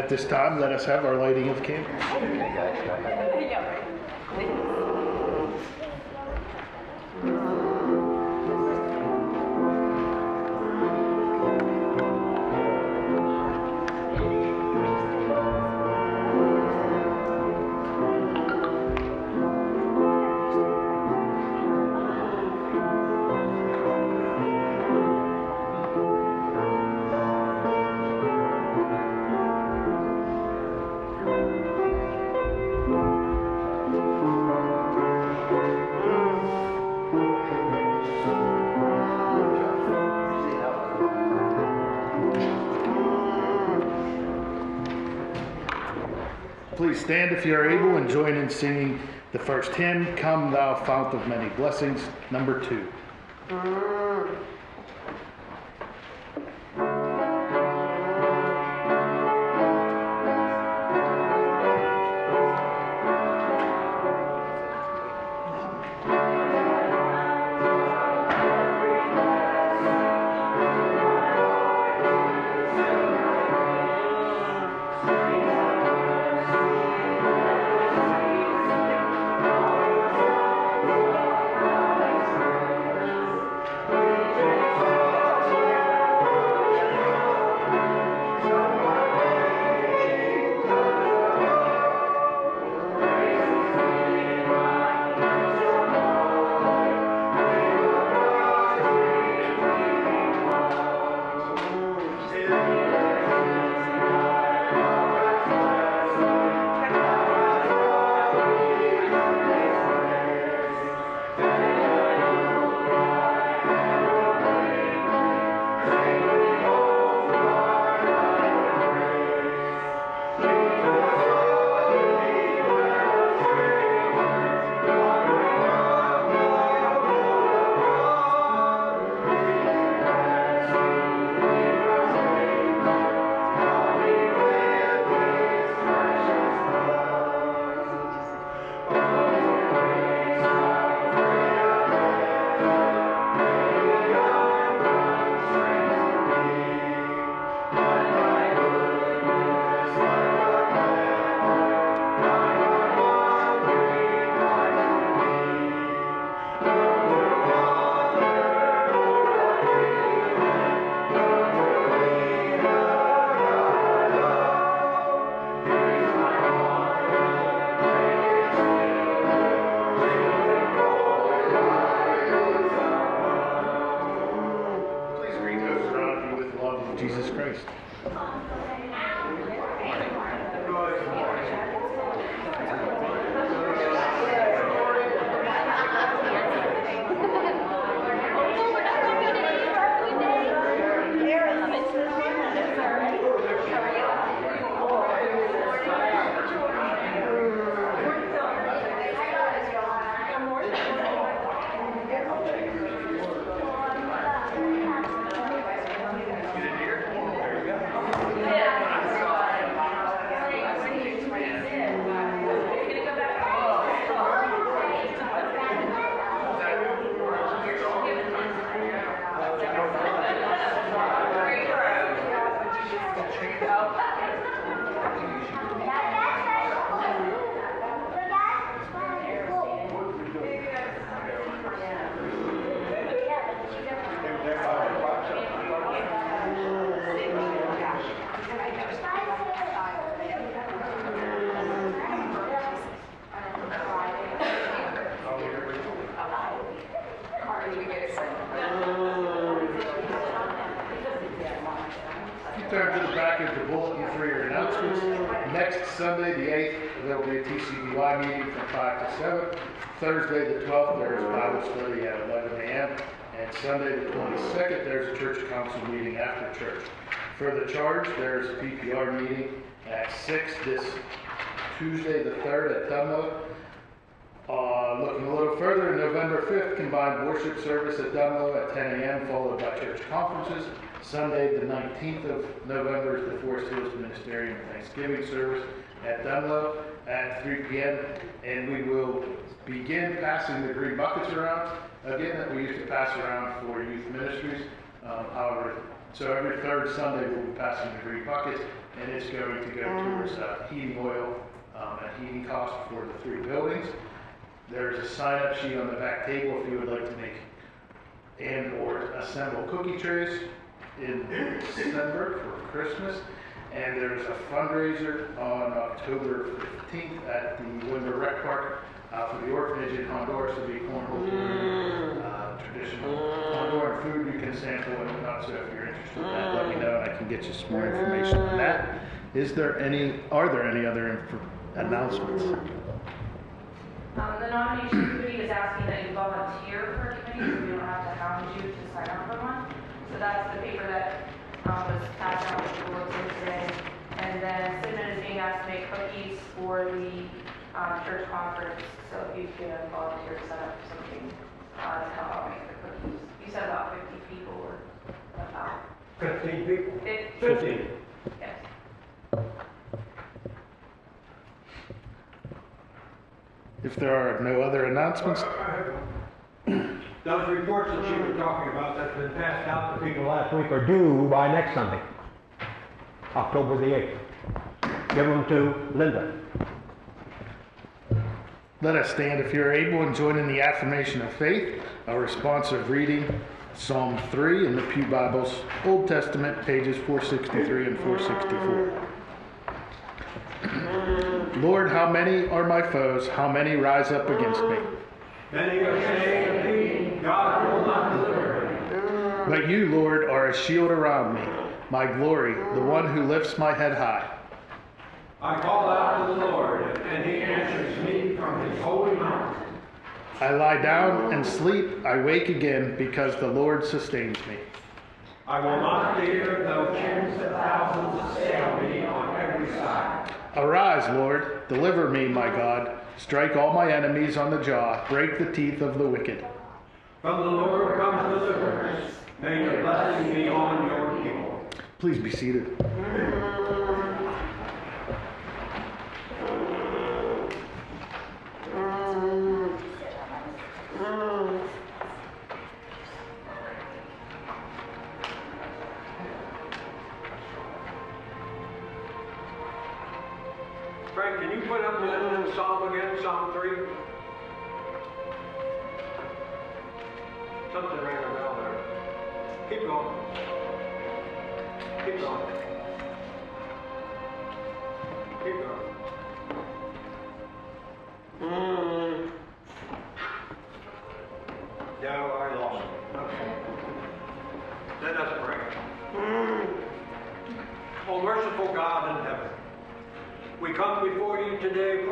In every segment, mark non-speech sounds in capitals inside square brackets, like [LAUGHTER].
At this time, let us have our lighting of candles. Singing the first hymn, Come Thou Fount of Many Blessings, number two. For the charge, there's a PPR meeting at 6 this Tuesday, the 3rd at Dunlo. Uh, looking a little further, November 5th, combined worship service at Dunlo at 10 a.m., followed by church conferences. Sunday, the 19th of November, is the Forest Hills Ministerial Thanksgiving service at Dunlo at 3 p.m. And we will begin passing the green buckets around, again, that we used to pass around for youth ministries. Um, However, so every third Sunday, we'll be passing the green bucket, and it's going to go towards uh, heating oil um, and heating costs for the three buildings. There's a sign-up sheet on the back table if you would like to make and/or assemble cookie trays in December for Christmas. And there's a fundraiser on October 15th at the Winter Rec Park uh, for the orphanage in Honduras. There'll be cornhole tournament, uh, Honduran food you can sample and whatnot. So if you're interested in that, let me know and I can get you some more information on that. Is there any, are there any other inf- announcements? Um, the nomination committee is asking that you volunteer for a committee, so we don't have to hound you to sign up for one. So that's the paper that, um, was passed out with the today. And then Sidman is being asked to make cookies for the, um, church conference, so if you can volunteer to set up something, uh, to help out make the. You said about fifty people or about Fifteen people? fifty, Fifteen. yes. If there are no other announcements, Those reports that you were talking about that's been passed out to people last week are due by next Sunday, October the 8th. Give them to Linda. Let us stand if you're able and join in the affirmation of faith, a responsive reading, Psalm 3 in the Pew Bibles, Old Testament, pages 463 and 464. Lord, how many are my foes? How many rise up against me? Many are saying thee, God will not deliver thee. But you, Lord, are a shield around me, my glory, the one who lifts my head high. I call out to the Lord, and he answers me from his holy mountain. I lie down and sleep, I wake again because the Lord sustains me. I will not fear though tens of thousands assail me on every side. Arise, Lord, deliver me, my God. Strike all my enemies on the jaw, break the teeth of the wicked. From the Lord comes deliverance. May your blessing be on your people. Please be seated.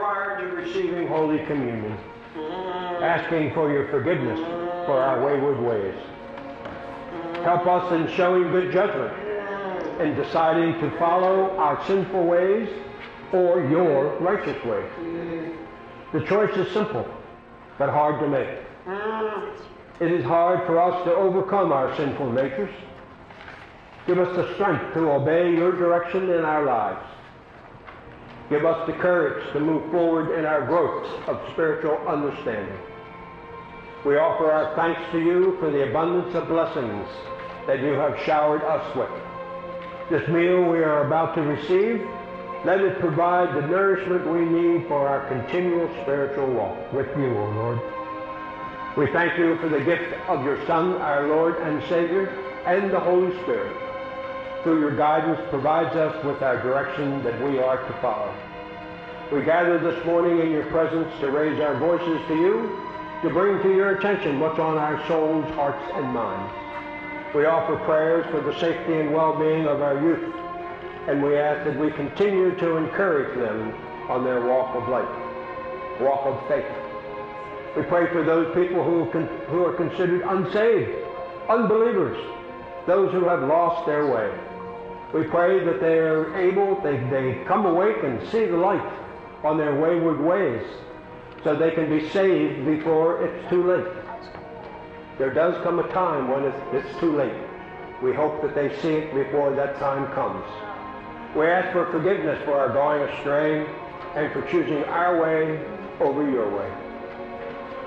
Prior to receiving Holy Communion, mm. asking for your forgiveness for our wayward ways. Help us in showing good judgment, in deciding to follow our sinful ways or your righteous ways. The choice is simple, but hard to make. Mm. It is hard for us to overcome our sinful natures. Give us the strength to obey your direction in our lives. Give us the courage to move forward in our growth of spiritual understanding. We offer our thanks to you for the abundance of blessings that you have showered us with. This meal we are about to receive, let it provide the nourishment we need for our continual spiritual walk with you, O Lord. We thank you for the gift of your Son, our Lord and Savior, and the Holy Spirit through your guidance provides us with our direction that we are to follow. We gather this morning in your presence to raise our voices to you, to bring to your attention what's on our souls, hearts, and minds. We offer prayers for the safety and well-being of our youth, and we ask that we continue to encourage them on their walk of life, walk of faith. We pray for those people who, who are considered unsaved, unbelievers, those who have lost their way. We pray that they are able, they, they come awake and see the light on their wayward ways so they can be saved before it's too late. There does come a time when it's, it's too late. We hope that they see it before that time comes. We ask for forgiveness for our going astray and for choosing our way over your way.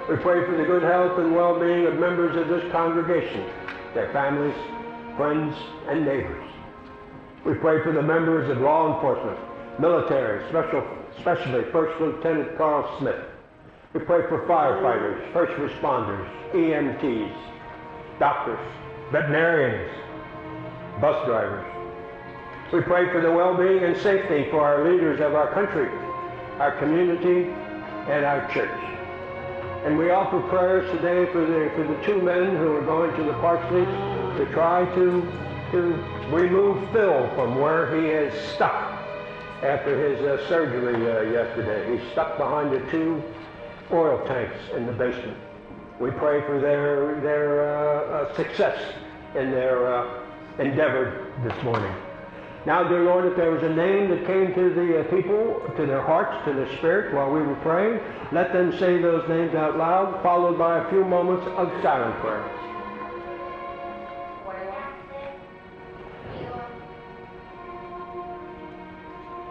We pray for the good health and well-being of members of this congregation, their families, friends, and neighbors. We pray for the members of law enforcement, military, special, especially First Lieutenant Carl Smith. We pray for firefighters, first responders, EMTs, doctors, veterinarians, bus drivers. We pray for the well-being and safety for our leaders of our country, our community, and our church. And we offer prayers today for the, for the two men who are going to the Parksleys to try to, to remove Phil from where he is stuck after his uh, surgery uh, yesterday. He's stuck behind the two oil tanks in the basement. We pray for their, their uh, uh, success in their uh, endeavor this morning. Now, dear Lord, if there was a name that came to the uh, people, to their hearts, to their spirit while we were praying, let them say those names out loud, followed by a few moments of silent prayer.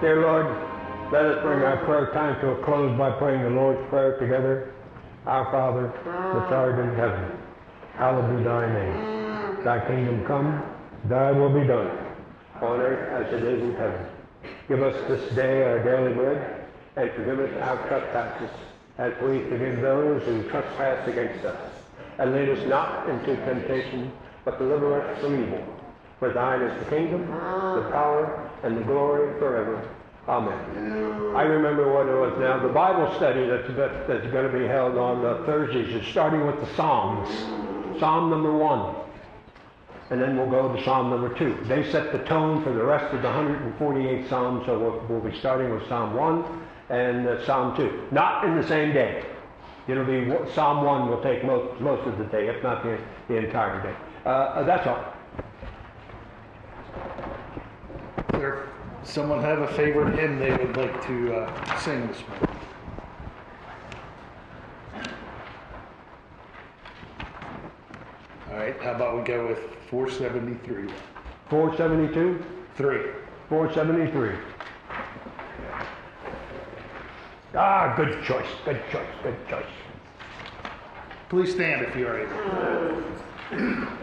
Dear Lord, let us bring our prayer time to a close by praying the Lord's Prayer together. Our Father, which art in heaven, hallowed be thy name. Thy kingdom come, thy will be done, on earth as it is in heaven. Give us this day our daily bread, and forgive us our trespasses, as we forgive those who trespass against us. And lead us not into temptation, but deliver us from evil. For thine is the kingdom, the power, and the glory forever. Amen. I remember what it was now. The Bible study that's, that's going to be held on uh, Thursdays is starting with the Psalms. Psalm number one. And then we'll go to Psalm number two. They set the tone for the rest of the 148 Psalms, so we'll, we'll be starting with Psalm 1 and uh, Psalm 2. Not in the same day. It'll be Psalm 1 will take most, most of the day, if not the, the entire day. Uh, uh, that's all. There, someone have a favorite hymn they would like to uh, sing this morning? All right, how about we go with 473? 472, Three. 473. Ah, good choice, good choice, good choice. Please stand if you are able. [CLEARS THROAT]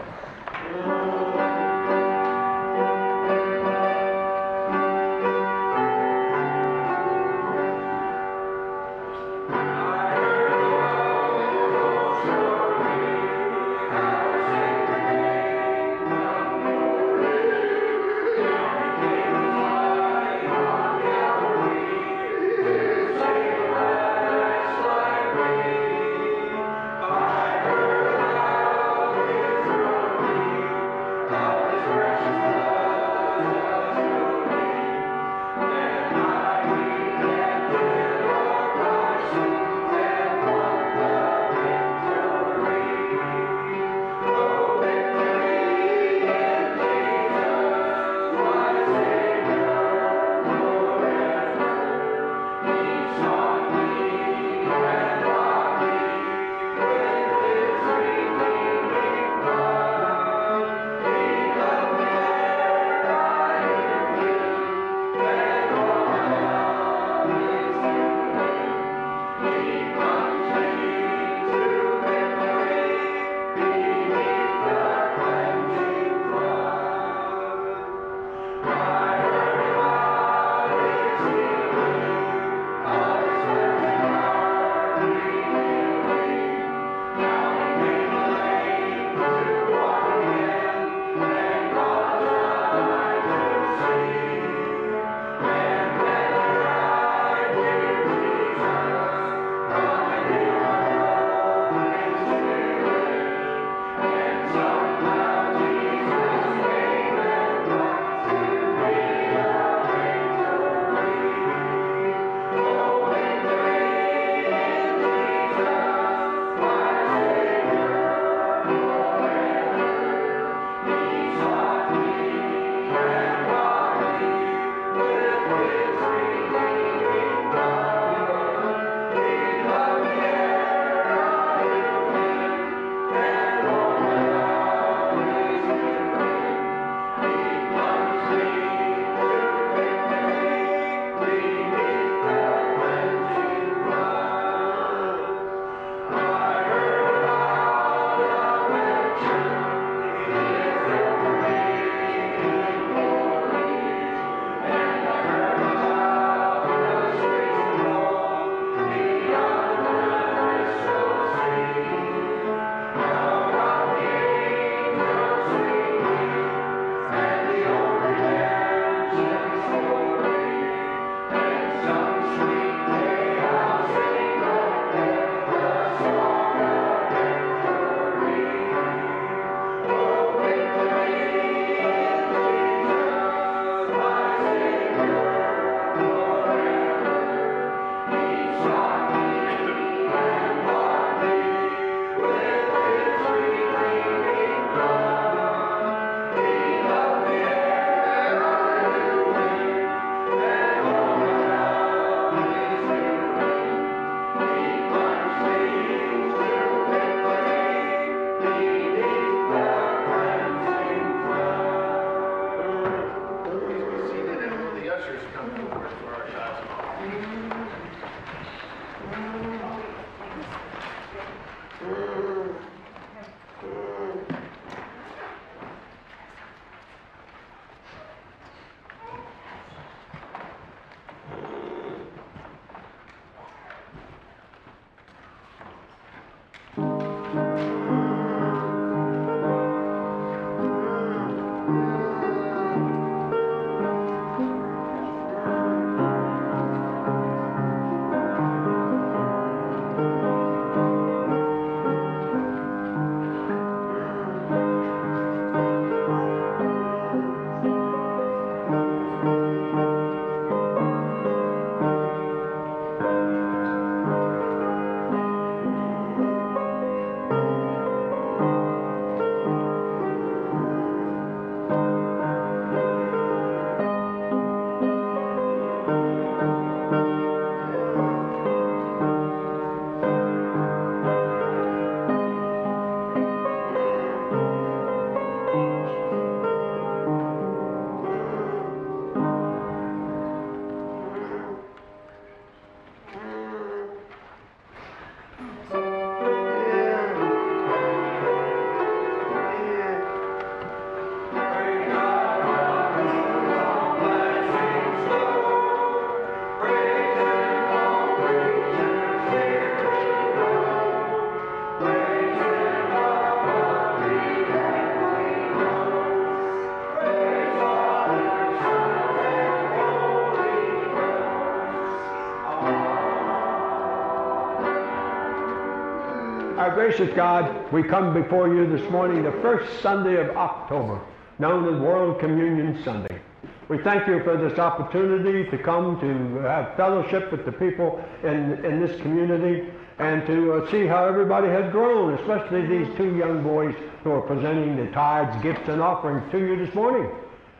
gracious God, we come before you this morning, the first Sunday of October, known as World Communion Sunday. We thank you for this opportunity to come to have fellowship with the people in, in this community and to uh, see how everybody has grown, especially these two young boys who are presenting the tithes, gifts, and offerings to you this morning.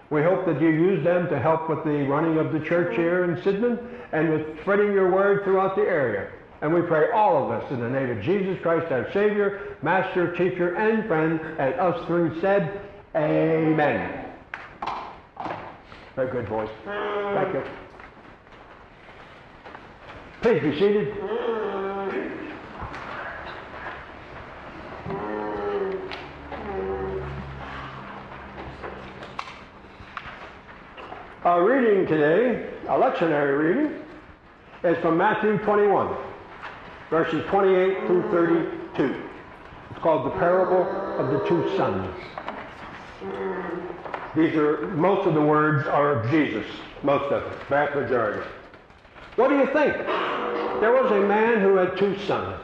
We hope that you use them to help with the running of the church here in Sidman and with spreading your word throughout the area. And we pray all of us in the name of Jesus Christ, our Savior, Master, Teacher, and Friend, and us three said, Amen. Very good, boys. Thank you. Please be seated. Our reading today, a lectionary reading, is from Matthew 21, verses 28 through 32. It's called the parable of the two sons. These are, most of the words are of Jesus, most of it, vast majority. What do you think? There was a man who had two sons.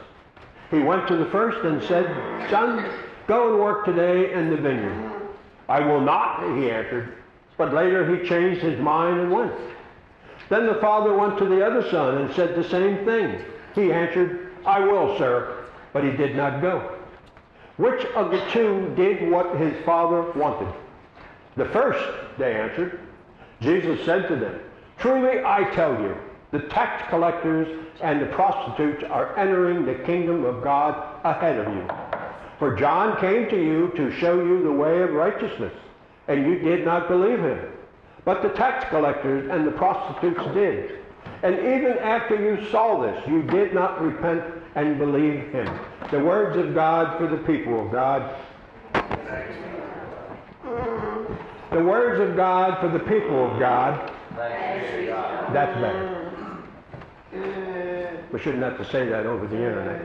He went to the first and said, Son, go and work today in the vineyard. I will not, he answered. But later he changed his mind and went. Then the father went to the other son and said the same thing. He answered, I will, sir. But he did not go. Which of the two did what his father wanted? The first, they answered. Jesus said to them, Truly I tell you, the tax collectors and the prostitutes are entering the kingdom of God ahead of you. For John came to you to show you the way of righteousness, and you did not believe him. But the tax collectors and the prostitutes did. And even after you saw this, you did not repent and believe him. The words of God for the people of God. The words of God for the people of God. That's better. We shouldn't have to say that over the internet.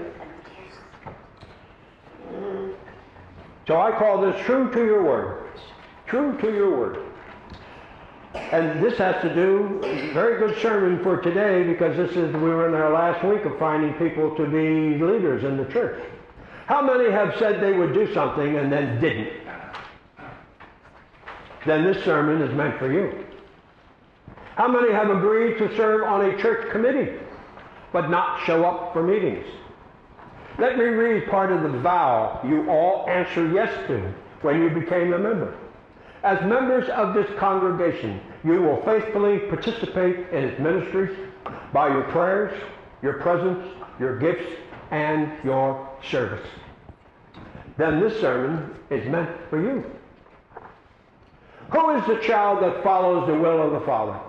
So I call this true to your word. True to your word. And this has to do, very good sermon for today because this is, we were in our last week of finding people to be leaders in the church. How many have said they would do something and then didn't? Then this sermon is meant for you. How many have agreed to serve on a church committee but not show up for meetings? Let me read part of the vow you all answered yes to when you became a member. As members of this congregation, you will faithfully participate in its ministries by your prayers, your presence, your gifts, and your service. Then this sermon is meant for you. Who is the child that follows the will of the Father?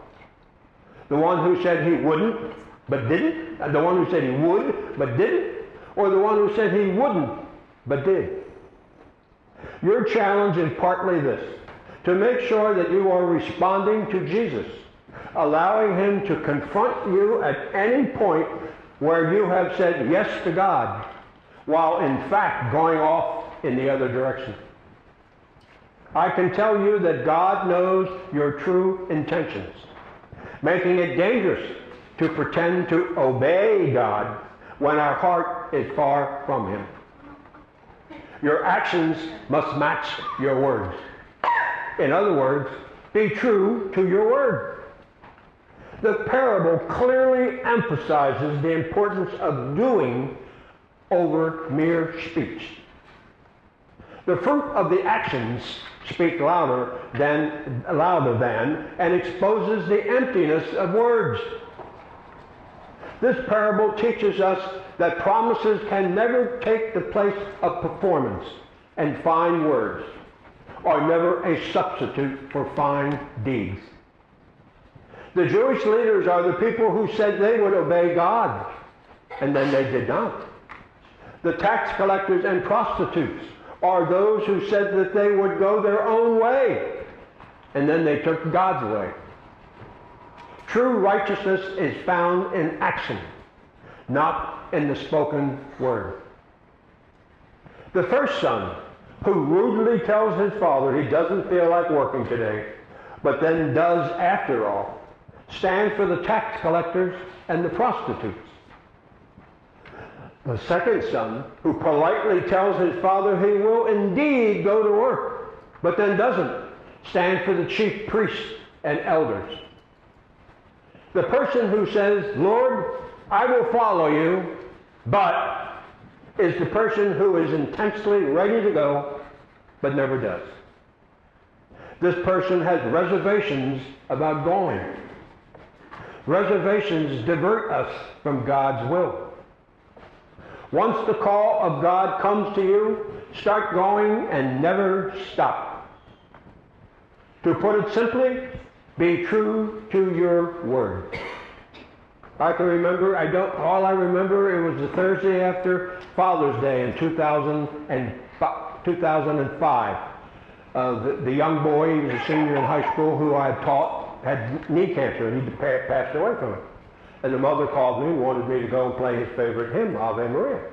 The one who said he wouldn't, but didn't? Uh, The one who said he would, but didn't? Or the one who said he wouldn't, but did? Your challenge is partly this to make sure that you are responding to Jesus, allowing him to confront you at any point where you have said yes to God, while in fact going off in the other direction. I can tell you that God knows your true intentions, making it dangerous to pretend to obey God when our heart is far from Him. Your actions must match your words. In other words, be true to your word. The parable clearly emphasizes the importance of doing over mere speech. The fruit of the actions speak louder than louder than and exposes the emptiness of words. This parable teaches us that promises can never take the place of performance and fine words are never a substitute for fine deeds. The Jewish leaders are the people who said they would obey God, and then they did not. The tax collectors and prostitutes are those who said that they would go their own way, and then they took God's way. True righteousness is found in action, not in the spoken word. The first son, who rudely tells his father he doesn't feel like working today, but then does after all, stands for the tax collectors and the prostitutes. The second son, who politely tells his father he will indeed go to work, but then doesn't, stands for the chief priests and elders. The person who says, Lord, I will follow you, but is the person who is intensely ready to go, but never does. This person has reservations about going. Reservations divert us from God's will. Once the call of God comes to you, start going and never stop. To put it simply, be true to your word. I can remember, I don't, all I remember, it was the Thursday after Father's Day in 2000 and, 2005. Uh, the, the young boy, he was a senior in high school, who I had taught, had knee cancer, and he passed away from it. And the mother called me and wanted me to go and play his favorite hymn, Ave Maria.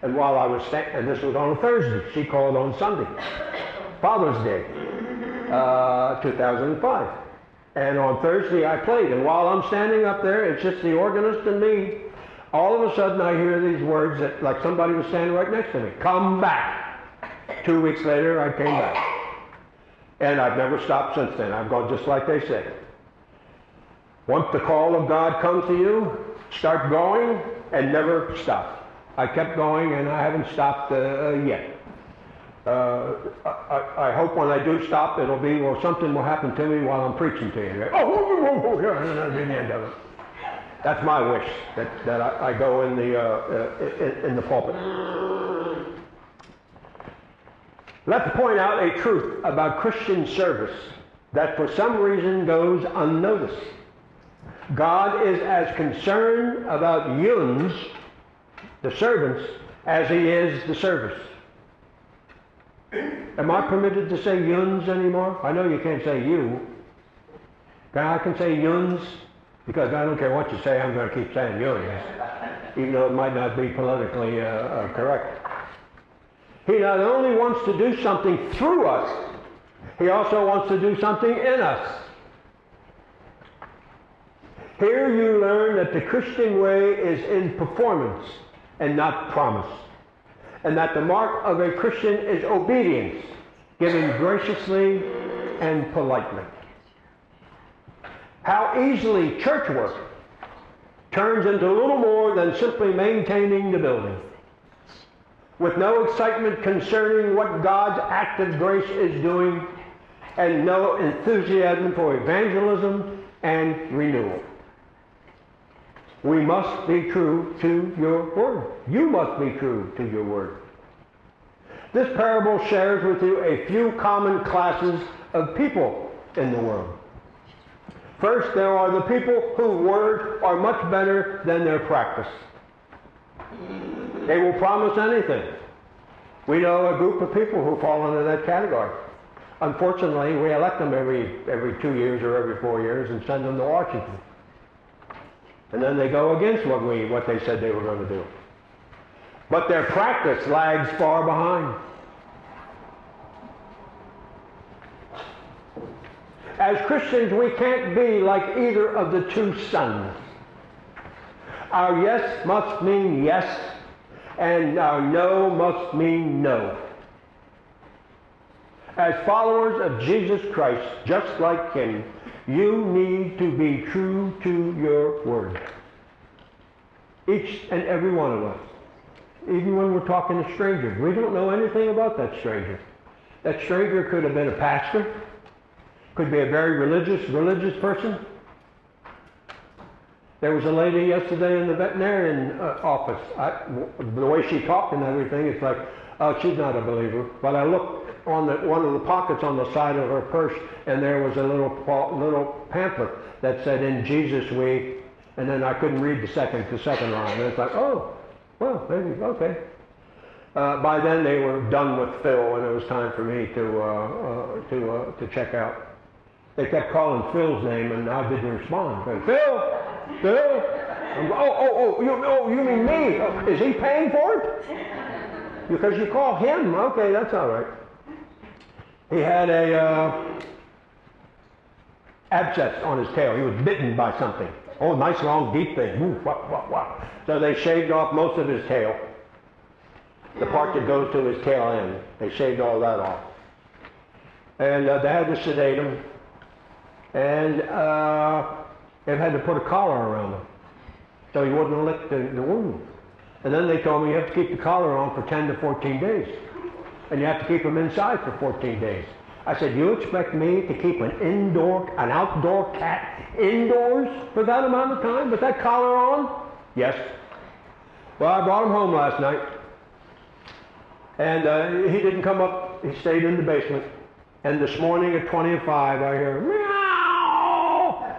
And while I was standing, and this was on a Thursday, she called on Sunday, Father's Day, uh, 2005. And on Thursday I played, and while I'm standing up there, it's just the organist and me. All of a sudden I hear these words that, like somebody was standing right next to me, come back. Two weeks later I came back. And I've never stopped since then. I've gone just like they said. Once the call of God comes to you, start going and never stop. I kept going and I haven't stopped uh, yet. Uh, I, I, hope when I do stop, it'll be, well, something will happen to me while I'm preaching to you. Oh, oh, oh, oh yeah, that'll be the end of it. That's my wish, that, that I, I go in the, uh, uh, in the pulpit. Let's point out a truth about Christian service that for some reason goes unnoticed. God is as concerned about yuns, the servants, as he is the service. Am I permitted to say yuns anymore? I know you can't say you. I can say yuns because I don't care what you say, I'm going to keep saying yuns, even though it might not be politically uh, uh, correct. He not only wants to do something through us, he also wants to do something in us. Here you learn that the Christian way is in performance and not promise. And that the mark of a Christian is obedience, given graciously and politely. How easily church work turns into little more than simply maintaining the building. With no excitement concerning what God's act of grace is doing, and no enthusiasm for evangelism and renewal. We must be true to your word. You must be true to your word. This parable shares with you a few common classes of people in the world. First, there are the people whose words are much better than their practice. They will promise anything. We know a group of people who fall into that category. Unfortunately, we elect them every, every two years or every four years and send them to Washington. And then they go against what, we, what they said they were going to do. But their practice lags far behind. As Christians, we can't be like either of the two sons. Our yes must mean yes, and our no must mean no. As followers of Jesus Christ, just like Him, you need to be true to your word. Each and every one of us. Even when we're talking to strangers, we don't know anything about that stranger. That stranger could have been a pastor, could be a very religious, religious person. There was a lady yesterday in the veterinarian uh, office. I, the way she talked and everything, it's like, oh, she's not a believer. But I looked on the, one of the pockets on the side of her purse, and there was a little little pamphlet that said, "In Jesus we," and then I couldn't read the second the second line. And it's like, oh, well, maybe okay. Uh, by then they were done with Phil, and it was time for me to uh, uh, to uh, to check out. They kept calling Phil's name, and I didn't respond. Said, Phil, Phil. I'm, oh, oh, oh, you, oh, you mean me? Is he paying for it? Because you call him. Okay, that's all right. He had a uh, abscess on his tail. He was bitten by something. Oh, nice long deep thing. Woo, wah, wah, wah. So they shaved off most of his tail. The part that goes to his tail end. They shaved all that off. And uh, they had to sedate him. And uh, they had to put a collar around him. So he wouldn't lick the, the wound. And then they told me you have to keep the collar on for 10 to 14 days. And you have to keep him inside for 14 days. I said, you expect me to keep an indoor, an outdoor cat indoors for that amount of time with that collar on? Yes. Well, I brought him home last night. And uh, he didn't come up. He stayed in the basement. And this morning at 20 to 5, I hear, meow.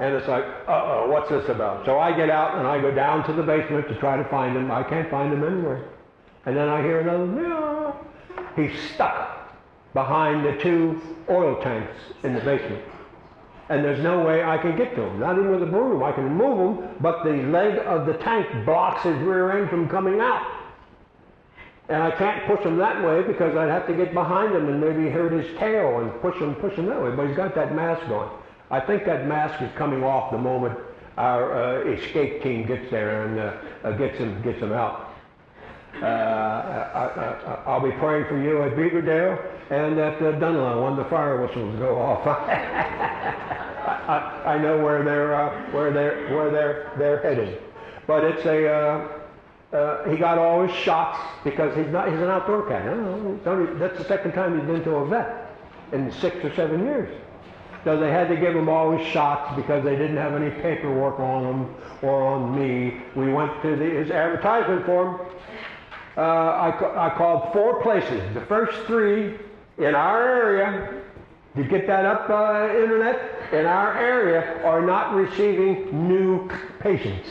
And it's like, uh-oh, what's this about? So I get out and I go down to the basement to try to find him. I can't find him anywhere. And then I hear another meow. He's stuck behind the two oil tanks in the basement. And there's no way I can get to him, not even with a broom. I can move him, but the leg of the tank blocks his rear end from coming out. And I can't push him that way because I'd have to get behind him and maybe hurt his tail and push him, push him that way. But he's got that mask on. I think that mask is coming off the moment our uh, escape team gets there and uh, uh, gets him gets him out. Uh, I, will be praying for you at Beaverdale and at uh, Dunlo when the fire whistles go off. [LAUGHS] I, I, know where they're uh, where they're where they're they're headed, but it's a. Uh, uh, he got all his shots because he's not he's an outdoor cat. That's the second time he's been to a vet in six or seven years. So they had to give him all his shots because they didn't have any paperwork on him or on me. We went to the, his advertisement form uh, I, I called four places. The first three in our area, to get that up uh, internet, in our area are not receiving new patients.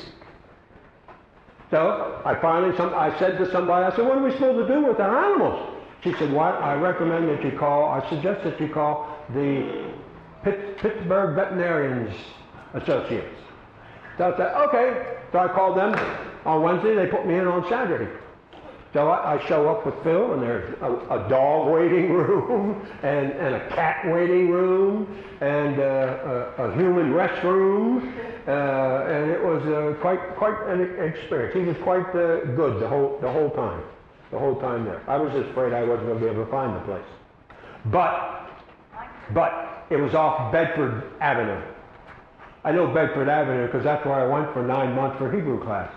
So I finally, some, I said to somebody, I said, what are we supposed to do with our animals? She said, "What? I recommend that you call, I suggest that you call the Pitt, Pittsburgh Veterinarians Associates. So I said, okay. So I called them on Wednesday. They put me in on Saturday. So I, I, show up with Phil, and there's a, a dog waiting [LAUGHS] room, and, and a cat waiting room, and uh, a, a, human restroom, uh, and it was uh, quite quite an experience. He was quite uh, good the whole the whole time, the whole time there. I was just afraid I wasn't going to be able to find the place, but but it was off Bedford Avenue. I know Bedford Avenue because that's where I went for nine months for Hebrew class.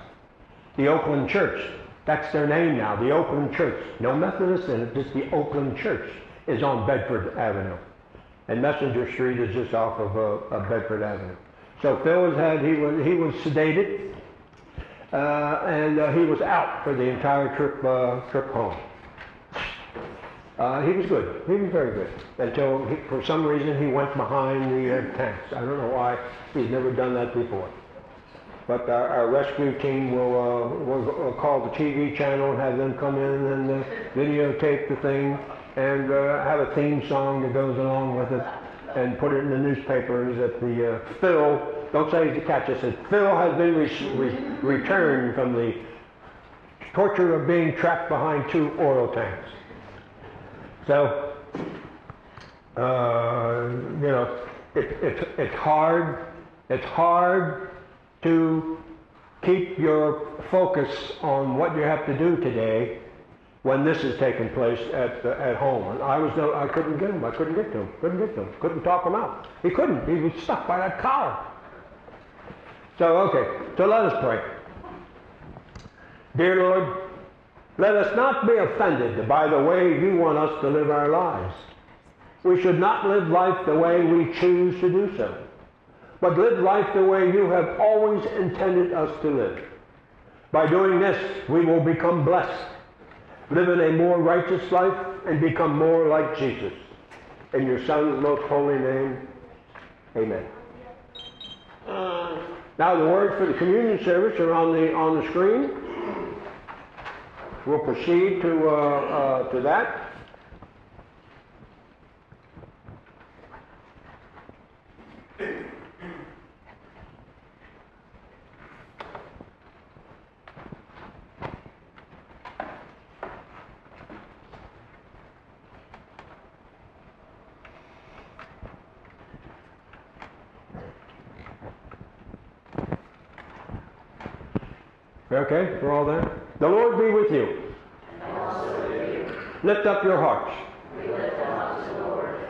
The Oakland Church that's their name now, the Oakland Church. No Methodist in it, just the Oakland Church is on Bedford Avenue. And Messenger Street is just off of, uh, of Bedford Avenue. So Phil was had, he was, he was sedated, uh, and uh, he was out for the entire trip, uh, trip home. Uh, he was good. He was very good. Until he, for some reason he went behind the uh, tanks. I don't know why. He's never done that before. But our, our rescue team will, uh, will uh, call the TV channel and have them come in and uh, videotape the thing and uh, have a theme song that goes along with it and put it in the newspapers that the uh, Phil, don't say he's a catch, said, Phil has been re- re- returned from the torture of being trapped behind two oil tanks. So, uh, you know, it, it's it's hard, it's hard to keep your focus on what you have to do today when this is taking place at, uh, at home. And I was, no, I couldn't get him, I couldn't get to him, couldn't get to him, couldn't talk him out. He couldn't, he was stuck by that collar. So, okay, so let us pray. Dear Lord, let us not be offended by the way you want us to live our lives. We should not live life the way we choose to do so, but live life the way you have always intended us to live. By doing this, we will become blessed, live in a more righteous life, and become more like Jesus. In your Son's most holy name, amen. Now the words for the communion service are on the, on the screen. We'll proceed to, uh, uh, to that. Okay, we're all there? The Lord be with you. Lift up your hearts.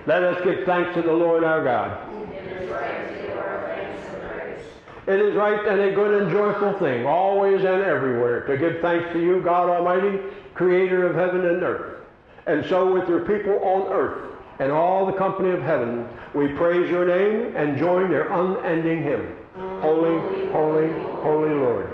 Let us give thanks to the Lord our God. It is right and a good and joyful thing, always and everywhere, to give thanks to you, God Almighty, creator of heaven and earth. And so with your people on earth and all the company of heaven, we praise your name and join their unending hymn. Holy, holy, holy Lord,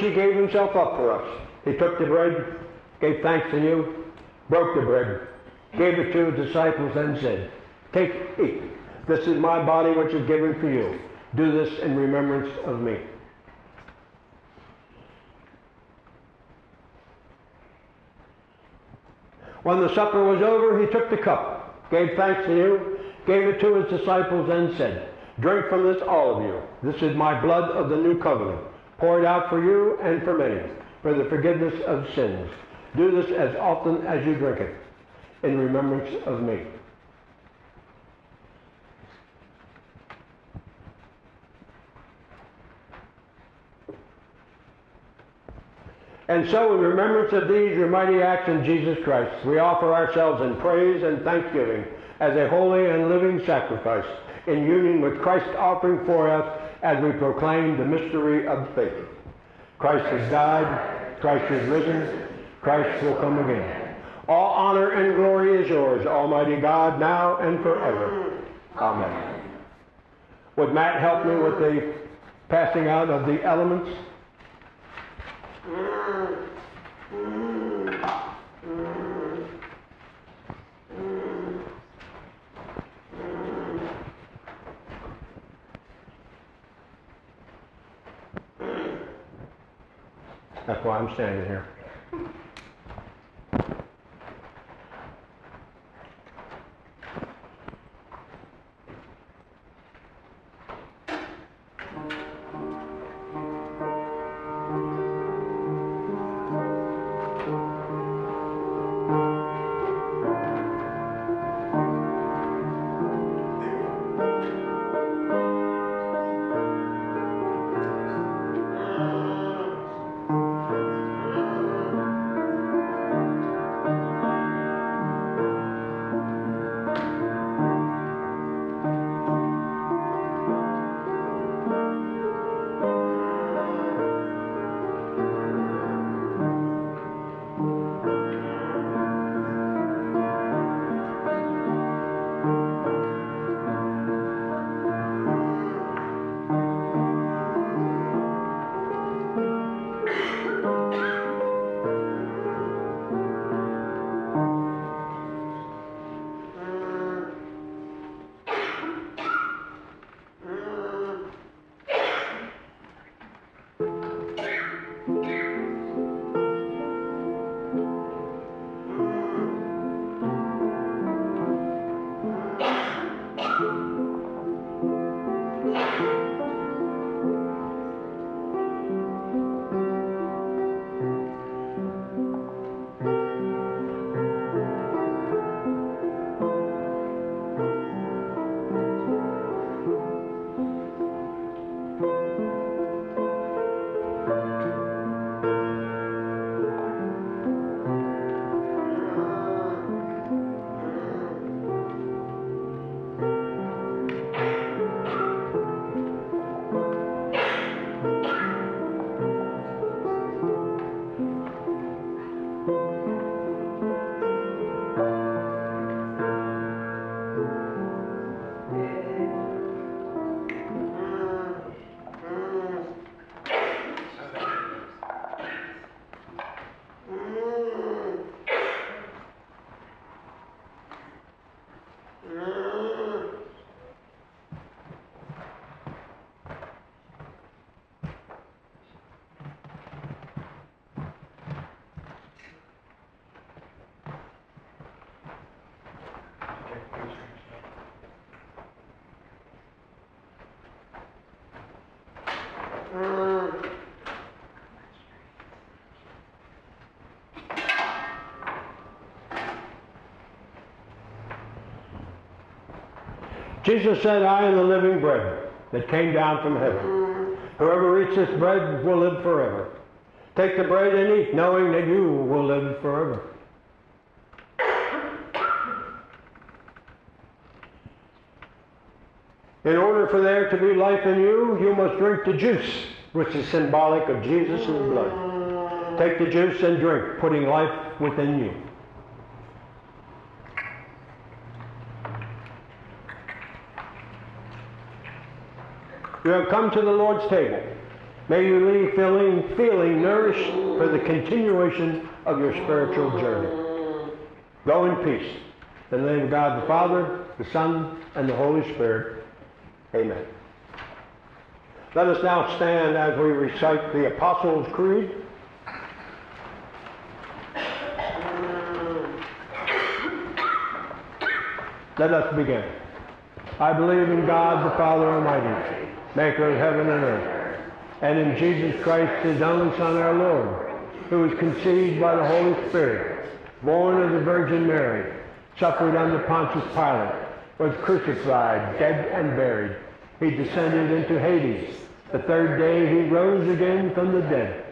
he gave himself up for us, he took the bread, gave thanks to you, broke the bread, gave it to his disciples, and said, Take, eat. This is my body which is given for you. Do this in remembrance of me. When the supper was over, he took the cup, gave thanks to you, gave it to his disciples, and said, Drink from this, all of you. This is my blood of the new covenant, poured out for you and for many, for the forgiveness of sins. Do this as often as you drink it, in remembrance of me. And so, in remembrance of these your mighty acts in Jesus Christ, we offer ourselves in praise and thanksgiving as a holy and living sacrifice in union with Christ's offering for us as we proclaim the mystery of faith. Christ has died, Christ is risen, Christ will come again. All honor and glory is yours, Almighty God, now and forever. Amen. Would Matt help me with the passing out of the elements? That's why I'm standing here. Jesus said, I am the living bread that came down from heaven. Whoever eats this bread will live forever. Take the bread and eat, knowing that you will live forever. In order for there to be life in you, you must drink the juice, which is symbolic of Jesus' blood. Take the juice and drink, putting life within you. You have come to the Lord's table. May you leave feeling, feeling nourished for the continuation of your spiritual journey. Go in peace. In the name of God the Father, the Son, and the Holy Spirit. Amen. Let us now stand as we recite the Apostles' Creed. Let us begin. I believe in God the Father Almighty, maker of heaven and earth, and in Jesus Christ, his only Son, our Lord, who was conceived by the Holy Spirit, born of the Virgin Mary, suffered under Pontius Pilate, was crucified, dead and buried. He descended into Hades. The third day he rose again from the dead.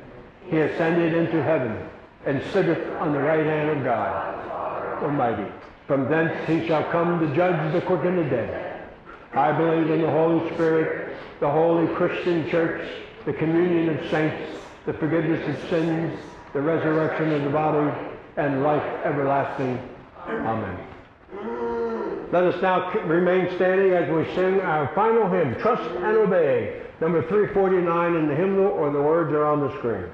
He ascended into heaven and sitteth on the right hand of God Almighty. From thence he shall come to judge the quick and the dead. I believe in the Holy Spirit, the holy Christian church, the communion of saints, the forgiveness of sins, the resurrection of the body, and life everlasting. Amen. Let us now remain standing as we sing our final hymn, Trust and Obey, number 349 in the hymnal, or the words are on the screen.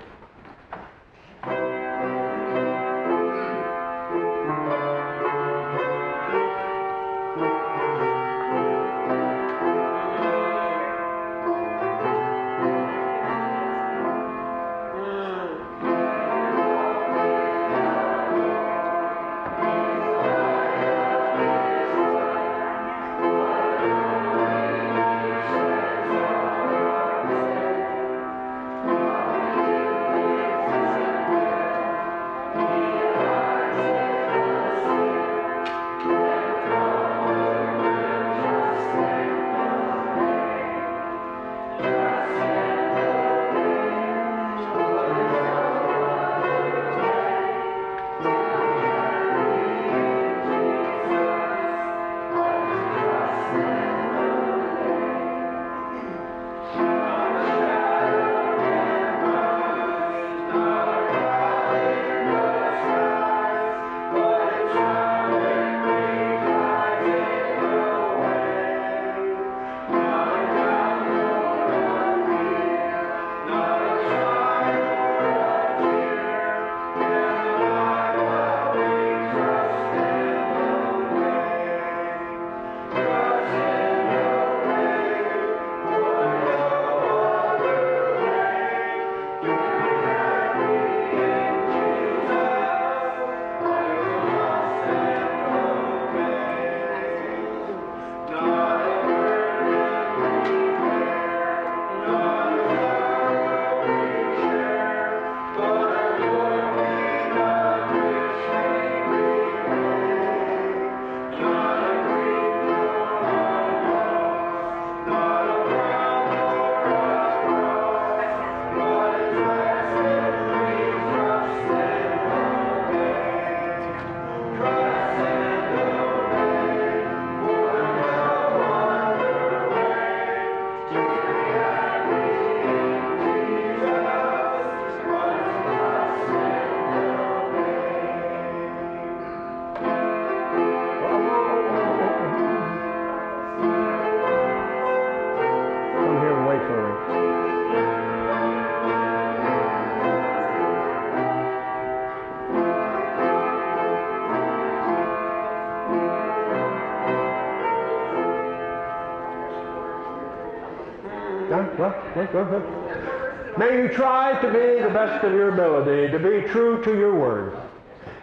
Well, go ahead. May you try to be the best of your ability, to be true to your word.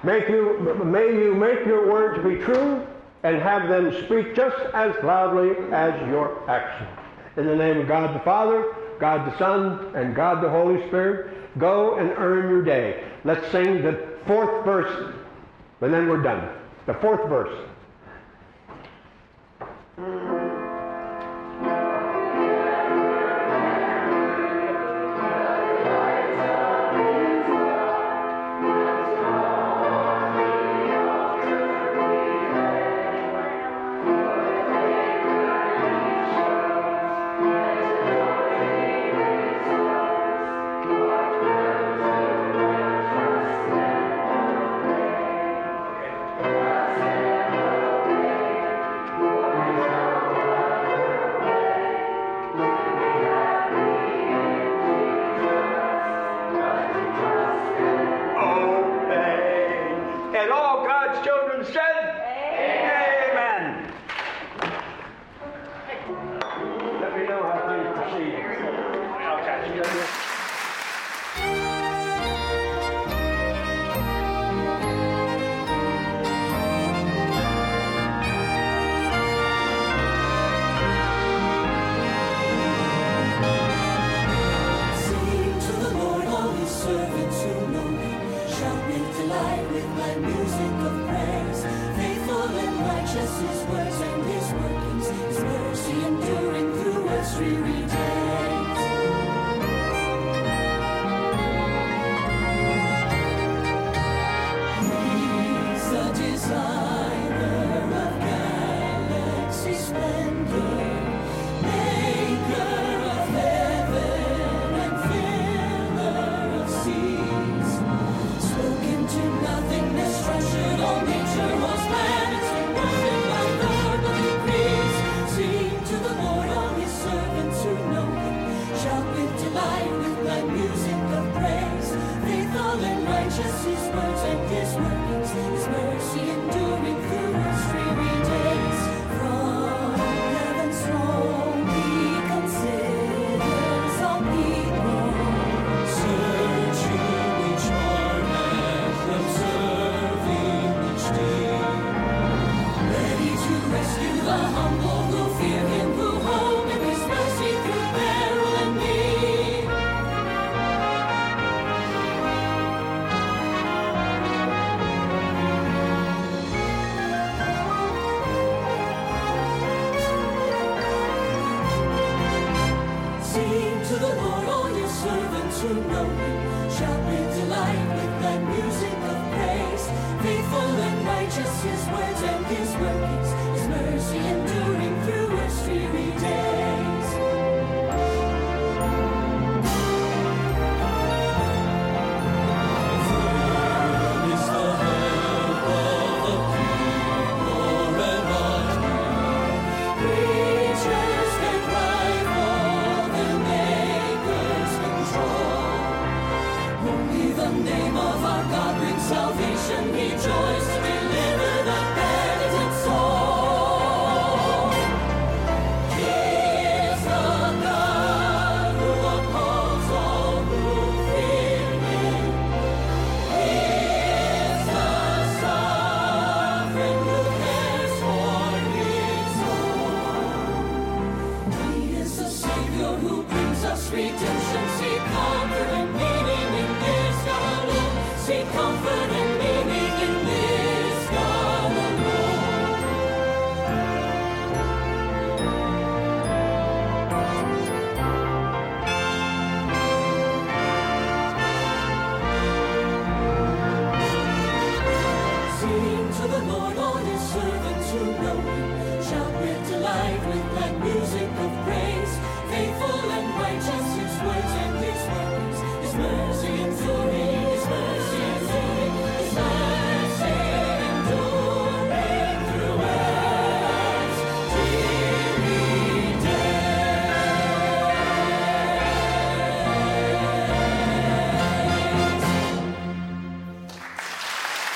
Make you, may you make your words be true and have them speak just as loudly as your actions. In the name of God the Father, God the Son, and God the Holy Spirit, go and earn your day. Let's sing the fourth verse, and then we're done. The fourth verse.